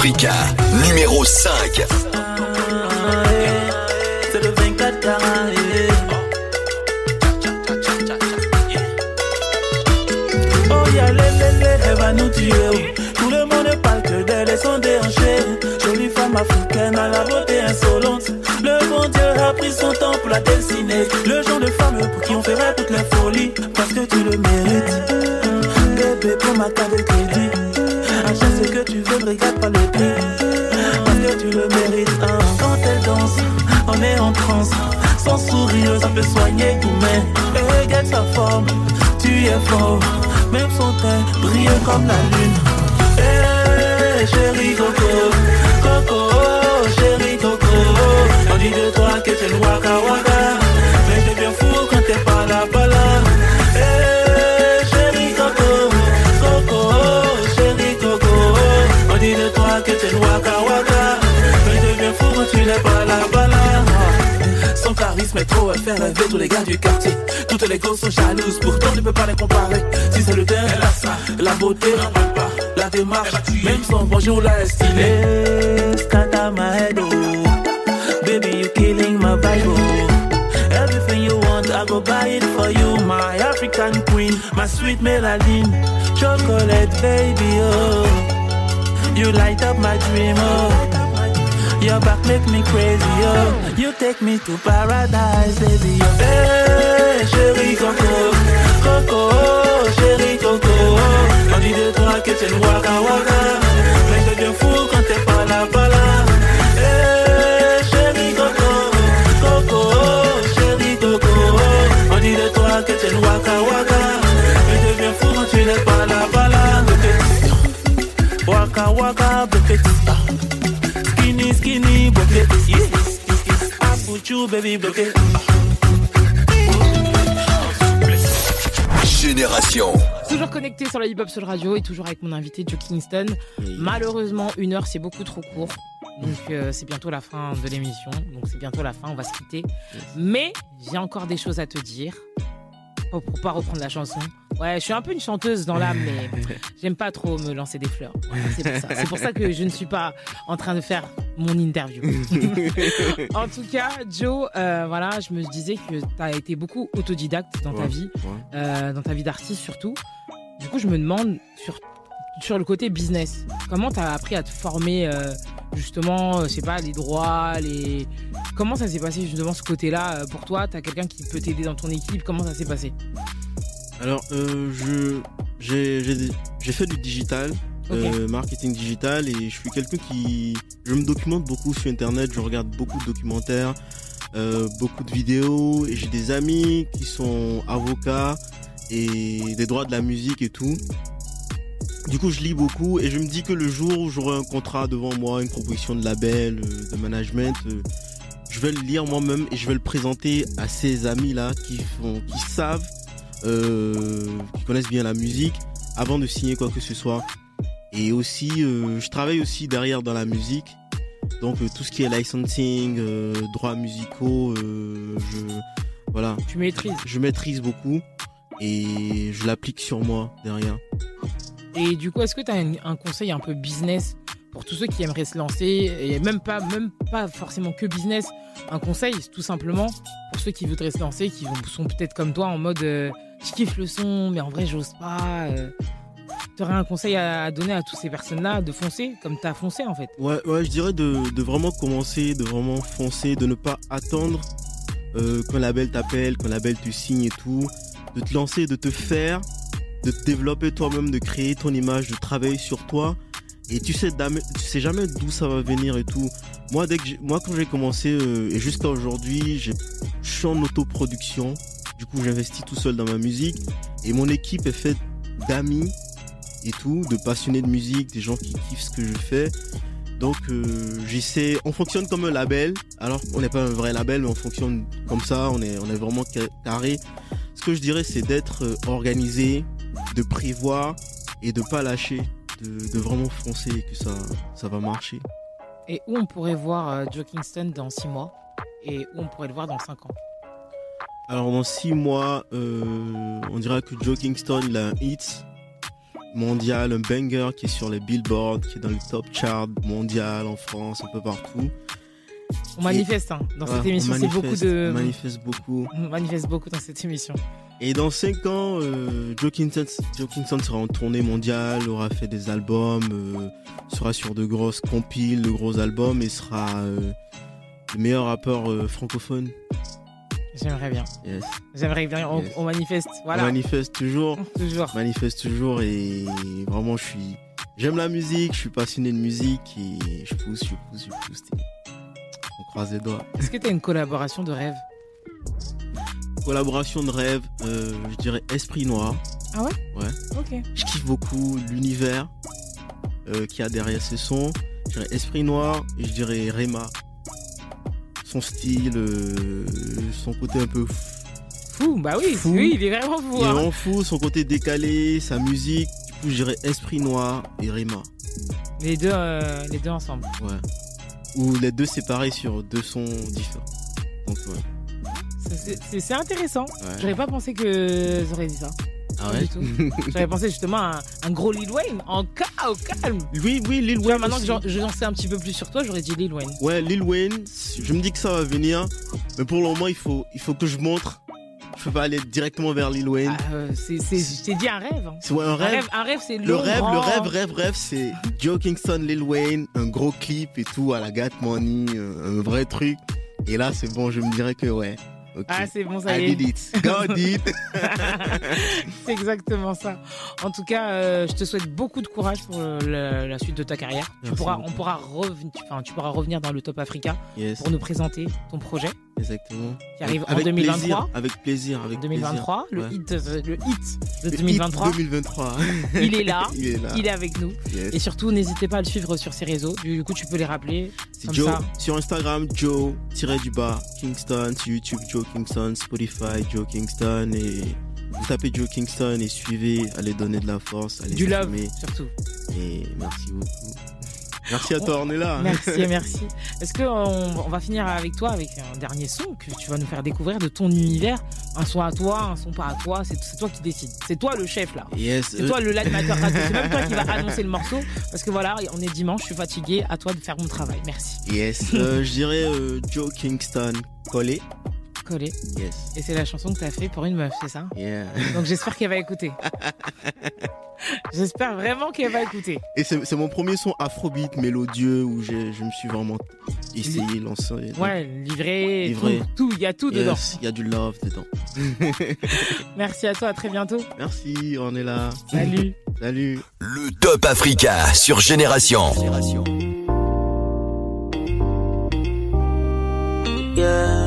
Africa, numéro 5. C'est le 24 carats, Oh y'a les les elle va nous tuer. Tout le monde parle que d'elle et son déhanché. Jolie femme africaine à la beauté insolente. Le bon Dieu a pris son temps pour la dessiner. Le genre de femme pour qui on ferait toutes les folies. Parce que tu le mérites. Bébé, pour ma carte de crédit. Regarde pas le prix. Parce que tu le mérites. hein. Quand elle danse, on est en transe. Son sourire, ça peut soigner tout, mais regarde sa forme. Tu es fort, même son teint brille comme la lune. Eh, chérie Coco, Coco, chérie Coco. On dit de toi que tu es une waka waka. Mais je deviens fou quand t'es pas là, Est trop à faire rêver tous les gars du quartier. Toutes les gosses sont jalouses, pourtant tu peux pas les comparer. Si c'est le teint, elle a ça. La beauté, la démarche, même son bonjour là est stylé. Scatter my head, oh. Baby, you killing my vibe, oh. Everything you want, I go buy it for you. My African queen, my sweet melanin. Chocolate, baby, oh. You light up my dream, oh. Your back make me crazy, oh. You take me to paradise, baby, oh. Hey, chérie Coco, Coco, chérie Coco. On dit de toi que tu es waka waka. Mais je deviens fou quand t'es pas là, pas là. Hey, chérie Coco, Coco, chérie Coco. On dit de toi que tu es waka waka. Mais je deviens fou quand tu n'es pas là, pas là. Waka waka, bloqué. Skinny, skinny, bloqué. I put you, baby, bloqué. Génération Toujours connecté sur la Hip Hop Soul Radio et toujours avec mon invité Joe Kingston. Malheureusement, une heure c'est beaucoup trop court. Donc euh, c'est bientôt la fin de l'émission. Donc c'est bientôt la fin, on va se quitter. Mais j'ai encore des choses à te dire. Pour, pour pas reprendre la chanson. Ouais, je suis un peu une chanteuse dans l'âme, mais j'aime pas trop me lancer des fleurs. Voilà, c'est pour ça. C'est pour ça que je ne suis pas en train de faire mon interview. en tout cas, Joe, euh, voilà, je me disais que tu as été beaucoup autodidacte dans ta Ouais, vie, ouais. euh, dans ta vie d'artiste surtout. Du coup, je me demande sur, sur le côté business, comment tu as appris à te former euh, justement, je sais pas, les droits, les... Comment ça s'est passé justement ce côté-là pour toi Tu as quelqu'un qui peut t'aider dans ton équipe Comment ça s'est passé? Alors, euh, je j'ai fait du digital, euh, marketing digital, et je suis quelqu'un qui je me documente beaucoup sur internet. Je regarde beaucoup de documentaires, euh, beaucoup de vidéos, et j'ai des amis qui sont avocats et des droits de la musique et tout. Du coup, je lis beaucoup et je me dis que le jour où j'aurai un contrat devant moi, une proposition de label, euh, de management, je vais le lire moi-même et je vais le présenter à ces amis-là qui font, qui savent, qui connaissent bien la musique avant de signer quoi que ce soit. Et aussi, euh, je travaille aussi derrière dans la musique. Donc euh, tout ce qui est licensing, euh, droits musicaux, je voilà. Tu maîtrises. Je maîtrise beaucoup et je l'applique sur moi derrière. Et du coup, est-ce que tu as un, un conseil un peu business pour tous ceux qui aimeraient se lancer et même pas, même pas forcément que business, un conseil tout simplement pour ceux qui voudraient se lancer, qui sont peut-être comme toi en mode euh, je kiffe le son, mais en vrai j'ose pas. Tu aurais un conseil à, donner à toutes ces personnes-là de foncer comme tu as foncé en fait Ouais, ouais, je dirais de, vraiment commencer, de vraiment foncer, de ne pas attendre euh, qu'un label t'appelle, qu'un label te signe et tout, de te lancer, de te faire, de te développer toi-même, de créer ton image, de travailler sur toi. Et tu sais, sais jamais d'où ça va venir et tout. Moi, dès que moi quand j'ai commencé euh, et jusqu'à aujourd'hui, je suis en autoproduction. Du coup, j'investis tout seul dans ma musique et mon équipe est faite d'amis et tout, de passionnés de musique, des gens qui kiffent ce que je fais. Donc euh, j'essaie, on fonctionne comme un label. Alors on n'est pas un vrai label, mais on fonctionne comme ça. On est, on est vraiment ca- carré. Ce que je dirais, c'est d'être euh, organisé, de prévoir et de pas lâcher, de, de vraiment foncer et que ça, ça va marcher. Et où on pourrait voir euh, Joe Kingston dans 6 mois et où on pourrait le voir dans 5 ans? Alors dans six mois, euh, on dira que Joe Kingston il a un hit mondial, un banger qui est sur les billboards, qui est dans le top chart mondial en France, un peu partout. On manifeste hein, dans Ouais, cette on émission, c'est beaucoup de. on manifeste beaucoup. On manifeste beaucoup dans cette émission. Et dans 5 ans, euh, Joe, Kingston, Joe Kingston sera en tournée mondiale, aura fait des albums, euh, sera sur de grosses compiles, de gros albums et sera euh, le meilleur rappeur euh, francophone. J'aimerais bien. Yes. J'aimerais bien. On, Yes. on manifeste. Voilà. On manifeste toujours. toujours. Manifeste toujours et vraiment je suis. J'aime la musique, je suis passionné de musique et je pousse, je pousse, je pousse. On croise les doigts. Est-ce que tu as une collaboration de rêve? Collaboration de rêve, euh, je dirais Esprit Noir. Ah ouais? Ouais. Ok. Je kiffe beaucoup l'univers euh, qu'il y a derrière ces sons. Je dirais Esprit Noir et je dirais Rema. Son style, euh, son côté un peu fou. Fou, bah oui, Fou. oui, il est vraiment fou. Il est hein. vraiment fou, son côté décalé, sa musique. Du coup, je dirais Esprit Noir et Rema. Les deux, euh, les deux ensemble. Ouais. Ou les deux séparés sur deux sons différents. Donc, ouais. C'est intéressant. Ouais. J'aurais pas pensé que j'aurais dit ça. Ah ouais. J'aurais pensé justement à un, gros Lil Wayne en ca au calme. Oui, oui, Lil Wayne. maintenant que j'en- je j'en sais un petit peu plus sur toi, j'aurais dit Lil Wayne. Ouais, Lil Wayne, je me dis que ça va venir. Mais pour le moment, il faut, il faut que je montre. Je peux pas aller directement vers Lil Wayne. Ah, euh, c'est, je t'ai dit un rêve. hein. C'est ouais, un rêve. Un rêve, c'est Le rêve, grand. le rêve, rêve, rêve, c'est Joe Kingston, Lil Wayne, un gros clip et tout à la Gat Money, un un vrai truc. Et là, c'est bon, je me dirais que ouais. Ah, c'est bon, ça I y est. did it. God did. c'est exactement ça. En tout cas, euh, je te souhaite beaucoup de courage pour euh, la, suite de ta carrière. Tu pourras, beaucoup. on pourra revenir, enfin, tu pourras revenir dans le Top Africa Yes. pour nous présenter ton projet Exactement. qui arrive Avec en 2023. plaisir, avec plaisir, avec 2023, plaisir. le Ouais. hit, de- le hit de Le 2023. hit 2023. Il est là, Il est là. il est avec nous. Yes. Et surtout, n'hésitez pas à le suivre sur ses réseaux. Du coup, tu peux les rappeler. C'est Joe ça. sur Instagram, Joe tiré du bas Kingston, sur YouTube Joe Kingston, Spotify Joe Kingston et vous tapez Joe Kingston et suivez, allez donner de la force, allez Du love, surtout. Et merci beaucoup. Merci à toi, on est là. Merci, merci. Est-ce qu'on on va finir avec toi avec un dernier son que tu vas nous faire découvrir de ton univers? Un son à toi, un son pas à toi, c'est c'est toi qui décides. C'est toi le chef là. Yes. C'est toi le l'animateur radio. C'est même toi qui va annoncer le morceau. Parce que voilà, on est dimanche, je suis fatigué. À toi de faire mon travail. Merci. Yes, euh, je dirais euh, Joe Kingston collé. Collé. Yes. Et c'est la chanson que t'as fait pour une meuf, c'est ça? Yeah. Donc j'espère qu'elle va écouter. j'espère vraiment qu'elle va écouter. Et c'est mon premier son afrobeat mélodieux où j'ai- je me suis vraiment essayé, lancé. Ouais, livré, Livré. tout, tout, il y a tout dedans. Il y a du love dedans. Merci à toi, à très bientôt. Merci, on est là. Salut. Salut. Le Top Africa sur Génération. Yeah.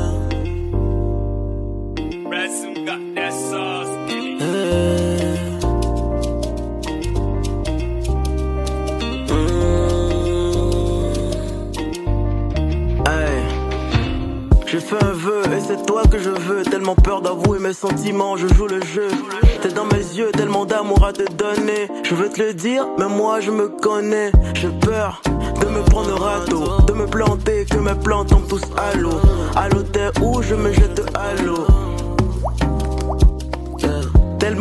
Fait un vœu et c'est toi que je veux. Tellement peur d'avouer mes sentiments, je joue le jeu. T'es dans mes yeux, tellement d'amour à te donner. Je veux te le dire, mais moi je me connais. J'ai peur de me prendre un râteau, de me planter, que mes plans tombent tous à l'eau. À l'eau t'es où je me jette à l'eau.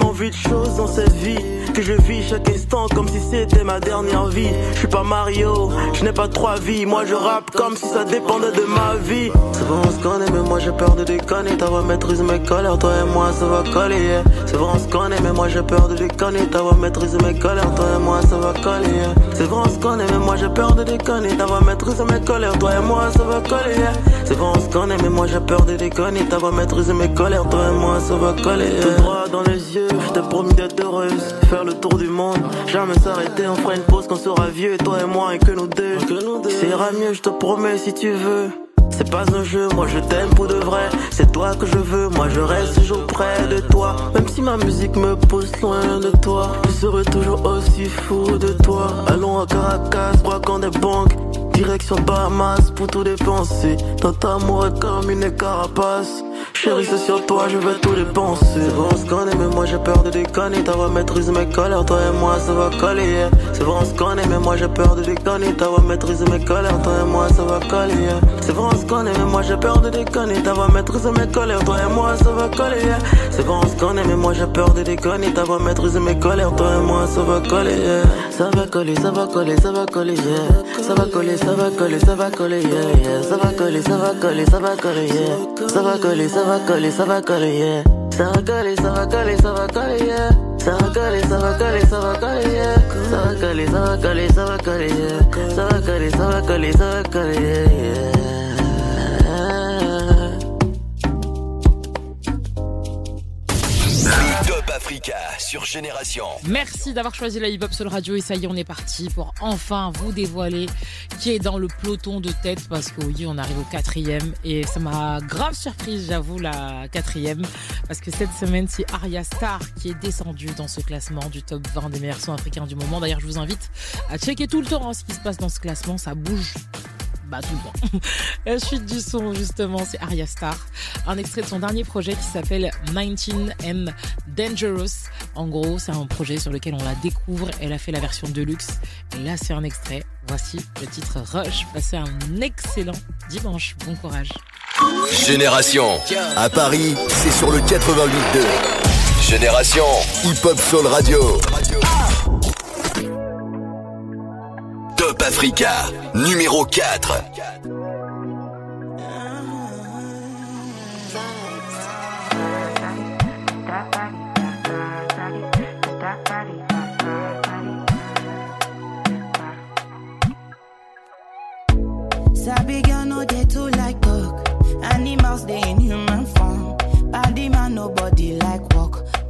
Tellement vu de choses dans cette vie que je vis chaque instant comme si c'était ma dernière vie. Je suis pas Mario, je n'ai pas trois vies. Moi je rappe comme si ça dépendait de ma vie. C'est vrai on se connaît mais moi j'ai peur de déconner. Ta voix maîtrise mes colères, toi et moi ça va coller. yeah. C'est vrai on se connaît mais moi j'ai peur de déconner. Ta voix maîtrise mes colères, toi et moi ça va coller. yeah. C'est vrai on se connaît mais moi j'ai peur de déconner. Ta voix maîtrise mes colères, toi et moi ça va coller. yeah. C'est vrai on se connaît mais moi j'ai peur de déconner. Ta voix maîtrise mes colères, toi et moi ça va coller. Tout droit dans les yeux, je t'ai promis d'être heureuse, faire le tour du monde, jamais s'arrêter, on fera une pause quand on sera vieux, toi et moi et que nous deux. Ça ira mieux, je te promets si tu veux. C'est pas un jeu, moi je t'aime pour de vrai. C'est toi que je veux, moi je reste toujours près de toi. Même si ma musique me pousse loin de toi, je serai toujours aussi fou de toi. Allons à Caracas, braquant des banques. Direction Bahamas pour tout dépenser. Ton amour est comme une carapace. Chérie, c'est sur toi, je vais tout dépenser. C'est vrai, on se connaît, mais moi j'ai peur de déconner. Ta voix maîtrise mes colères, toi et moi ça va coller. yeah. C'est vrai, on se connaît, mais moi j'ai peur de déconner. Ta voix maîtrise mes colères, toi et moi ça va coller. yeah. C'est vrai, on se connaît, mais moi j'ai peur de déconner. Ta voix maîtrise mes colères, toi et moi ça va coller. yeah. C'est vrai, on se connaît, mais moi j'ai peur de déconner. Ta voix maîtrise mes colères, toi et moi ça va coller. Ça va coller, ça va coller, ça va coller, yeah. Ça va coller, ça va coller, ça va coller, yeah, yeah. Ça va coller, ça va coller, ça va coller, yeah. Ça va coller, ça va coller, ça va coller, yeah. Ça va coller, ça va coller, ça va coller, yeah. Ça va coller, ça va coller, ça va coller, yeah. Ça va coller, ça va coller, ça va coller, yeah. Ça va coller, ça va coller, ça va coller, yeah, Merci d'avoir choisi la hip-hop Soul Radio et ça y est, on est parti pour enfin vous dévoiler qui est dans le peloton de tête parce que oui, on arrive au quatrième et ça m'a grave surprise, j'avoue, la quatrième parce que cette semaine, c'est Arya Star qui est descendue dans ce classement du top 20 des meilleurs sons africains du moment. D'ailleurs, je vous invite à checker tout le temps hein, ce qui se passe dans ce classement, ça bouge bah, tout le temps. La suite du son, justement, c'est Arya Star. Un extrait de son dernier projet qui s'appelle 19M Dangerous. En gros, c'est un projet sur lequel on la découvre. Elle a fait la version deluxe. Et là, c'est un extrait. Voici le titre Rush. Passez un excellent dimanche. Bon courage. Génération. À Paris, c'est sur le 88.2. Génération. Hip Hop Soul Radio. Top Africa. Numéro 4. Sabi girl no dey too like talk. Animals dey in human form. Body man nobody like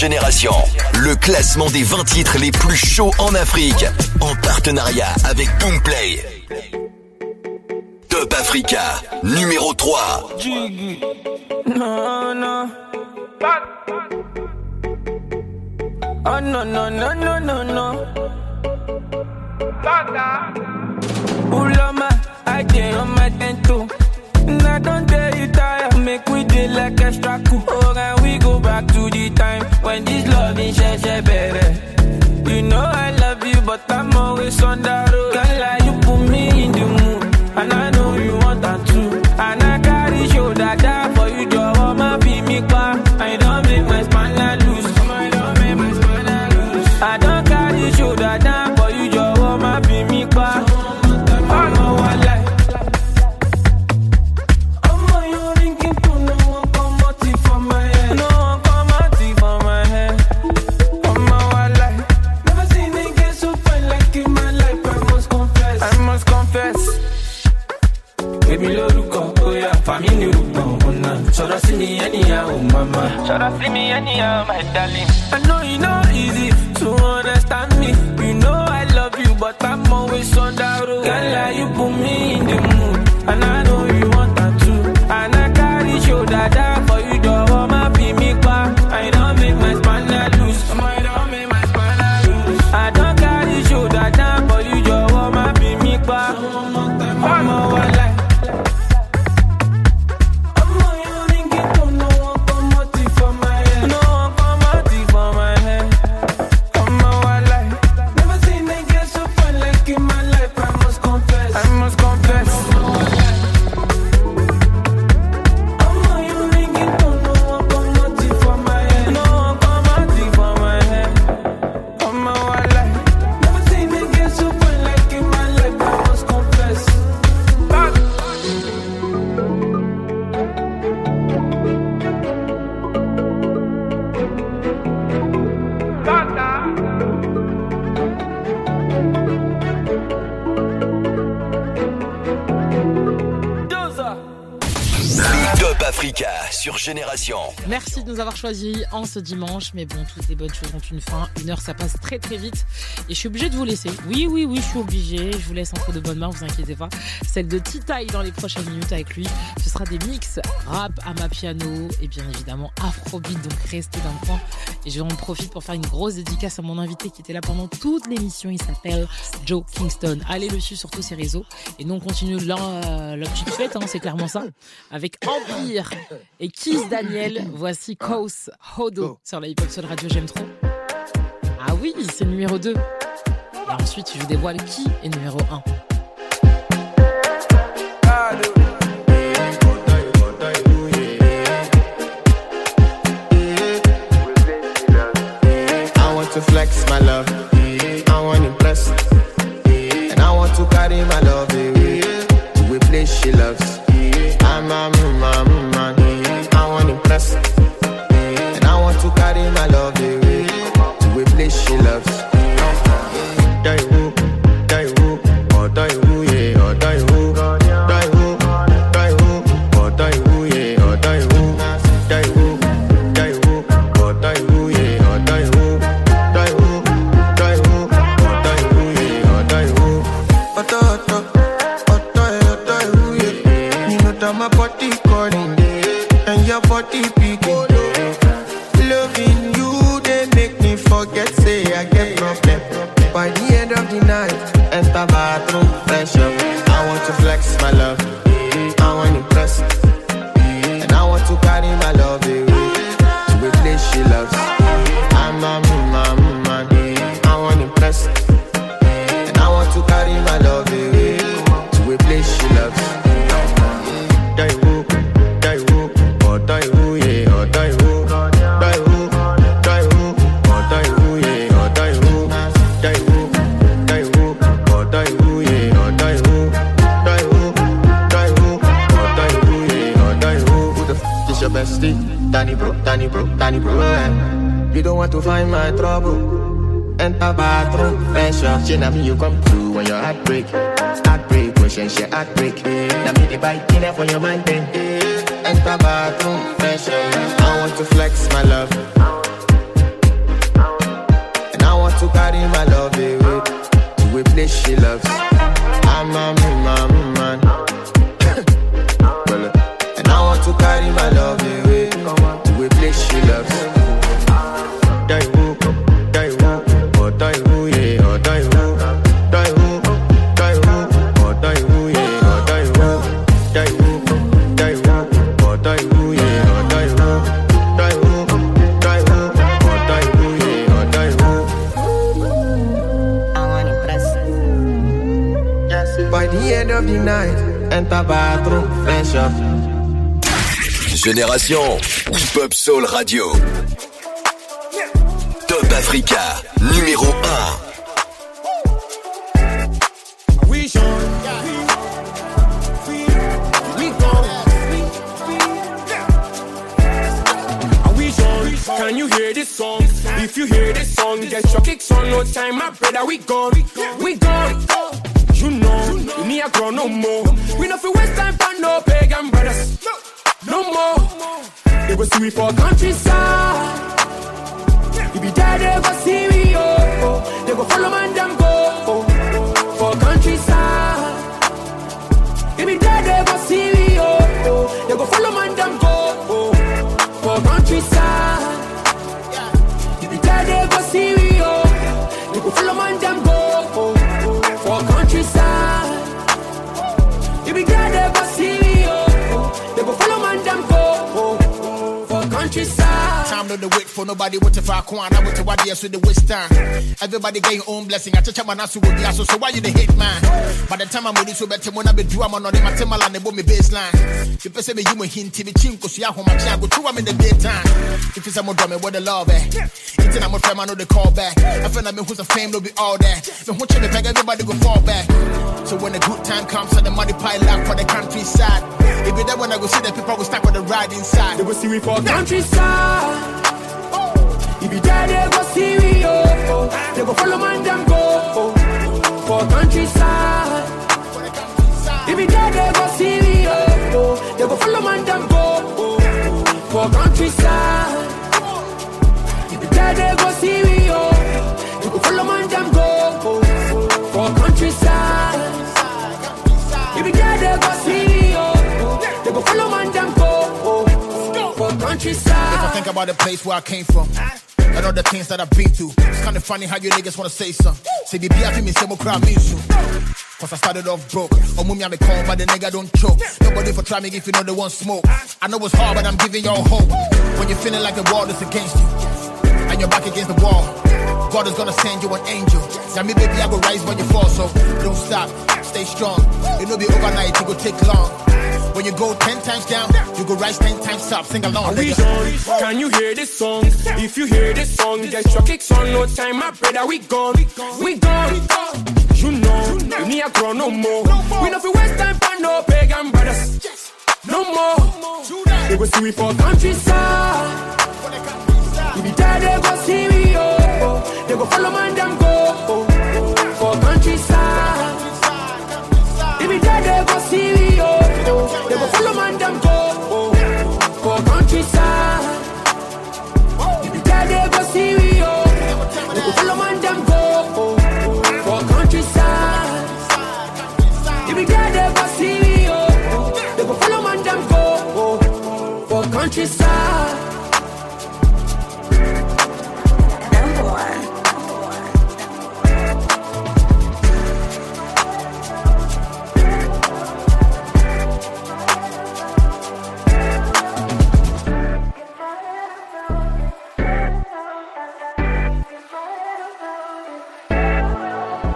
Génération. Le classement des 20 titres les plus chauds en Afrique. En partenariat avec Boomplay. Top Africa, numéro 3. Jiggy. No, no. Oh, no, no, no, no, no, no. Ulama, I on we go back to the time when this love is better. You know I love you, but I'm always on the road. Choisis en ce dimanche. Mais bon, toutes les bonnes choses ont une fin. Une heure, ça passe très très vite. Et je suis obligée de vous laisser. Oui, oui, oui, je suis obligée. Je vous laisse entre de bonnes mains, vous inquiétez pas. Celle de Titaï dans les prochaines minutes avec lui. Ce sera des mix rap à ma piano et bien évidemment afrobeat. Donc restez dans le coin. Et j'en profite pour faire une grosse dédicace à mon invité qui était là pendant toute l'émission. Il s'appelle Joe Kingston. Allez le suivre sur tous ses réseaux. Et nous, on continue la, fête, hein, c'est clairement ça. Avec Empire et Kiss Daniel. Voici Hodo sur la Hip Hop Soul Radio. J'aime trop. Ah oui, c'est le numéro 2. Et ensuite, je vous dévoile qui est numéro 1. I want to flex my love. I want to impress. And I want to carry my love away to a place she loves. End of the night, enter bathroom, fresh up. Génération Hip Hop Soul Radio. Top Africa, numéro 1. We shine. We go. Are we shine? Can you hear this song? If you hear this song, get your kicks on. No time, my brother. We gone. We gone. You know, we need a grow no more. We not fi waste time for no pagan brothers. No more. They go see we for countryside. You be there, they go see we, oh, oh. They go follow man, them go, oh, for countryside. You be there, they go see we, oh, oh. They go follow man, Time no the wait for nobody what if I can I want to what yes with the waste time. Everybody get your own blessing. I touch my nasu with the so why you the hate man? By the time I'm with so better when I be do I'm on the matemala and the me baseline. You say me you mo hint me chinko so ya home my child go through I'm in the daytime. If it's a more dummy what the love eh. It's I'm a friend I know the call back. I feel like me who's a fame will be all that. Me who me peg everybody go fall back. So when the good time comes and the money pile up for the countryside. If you there when I go see the people will stack on the ride inside. They will see we for countryside. If you there, they go see we, oh, oh. They go follow man, them go, oh, for countryside. If you there, they go see we, oh, oh. They go follow man, them go, oh, for countryside. If you there, they go see we, oh. They go follow man, them go, oh, for countryside. If you there, they go see we, oh. They go follow man, them oh, countryside. If I think about the place where I came from. And all the things that I've been through. It's kinda funny how you niggas wanna say something. Say, baby, I feel me, say, more crowd means you. Cause I started off broke. Oh, mummy, I'm a call, but the nigga don't choke. Nobody for try me if you know they want smoke. I know it's hard, but I'm giving y'all hope. When you're feeling like the world is against you, and you're back against the wall, God is gonna send you an angel. Now me, baby, I go rise when you fall, so don't stop, stay strong. It'll be overnight, it will take long. When you go ten times down, you go rise ten times up. Sing along, Are we gone? Can you hear this song? If you hear this song, get your kicks on. No time, my brother. We gone. We gone. You know, we need a grow no more. We not fi waste time for no pagan brothers. No more. They go see we for countryside. We be there, they go see we, oh, oh. They go follow man, them go, oh, oh, for countryside. They be there, they go see we, oh, oh. Oh. They go follow man, them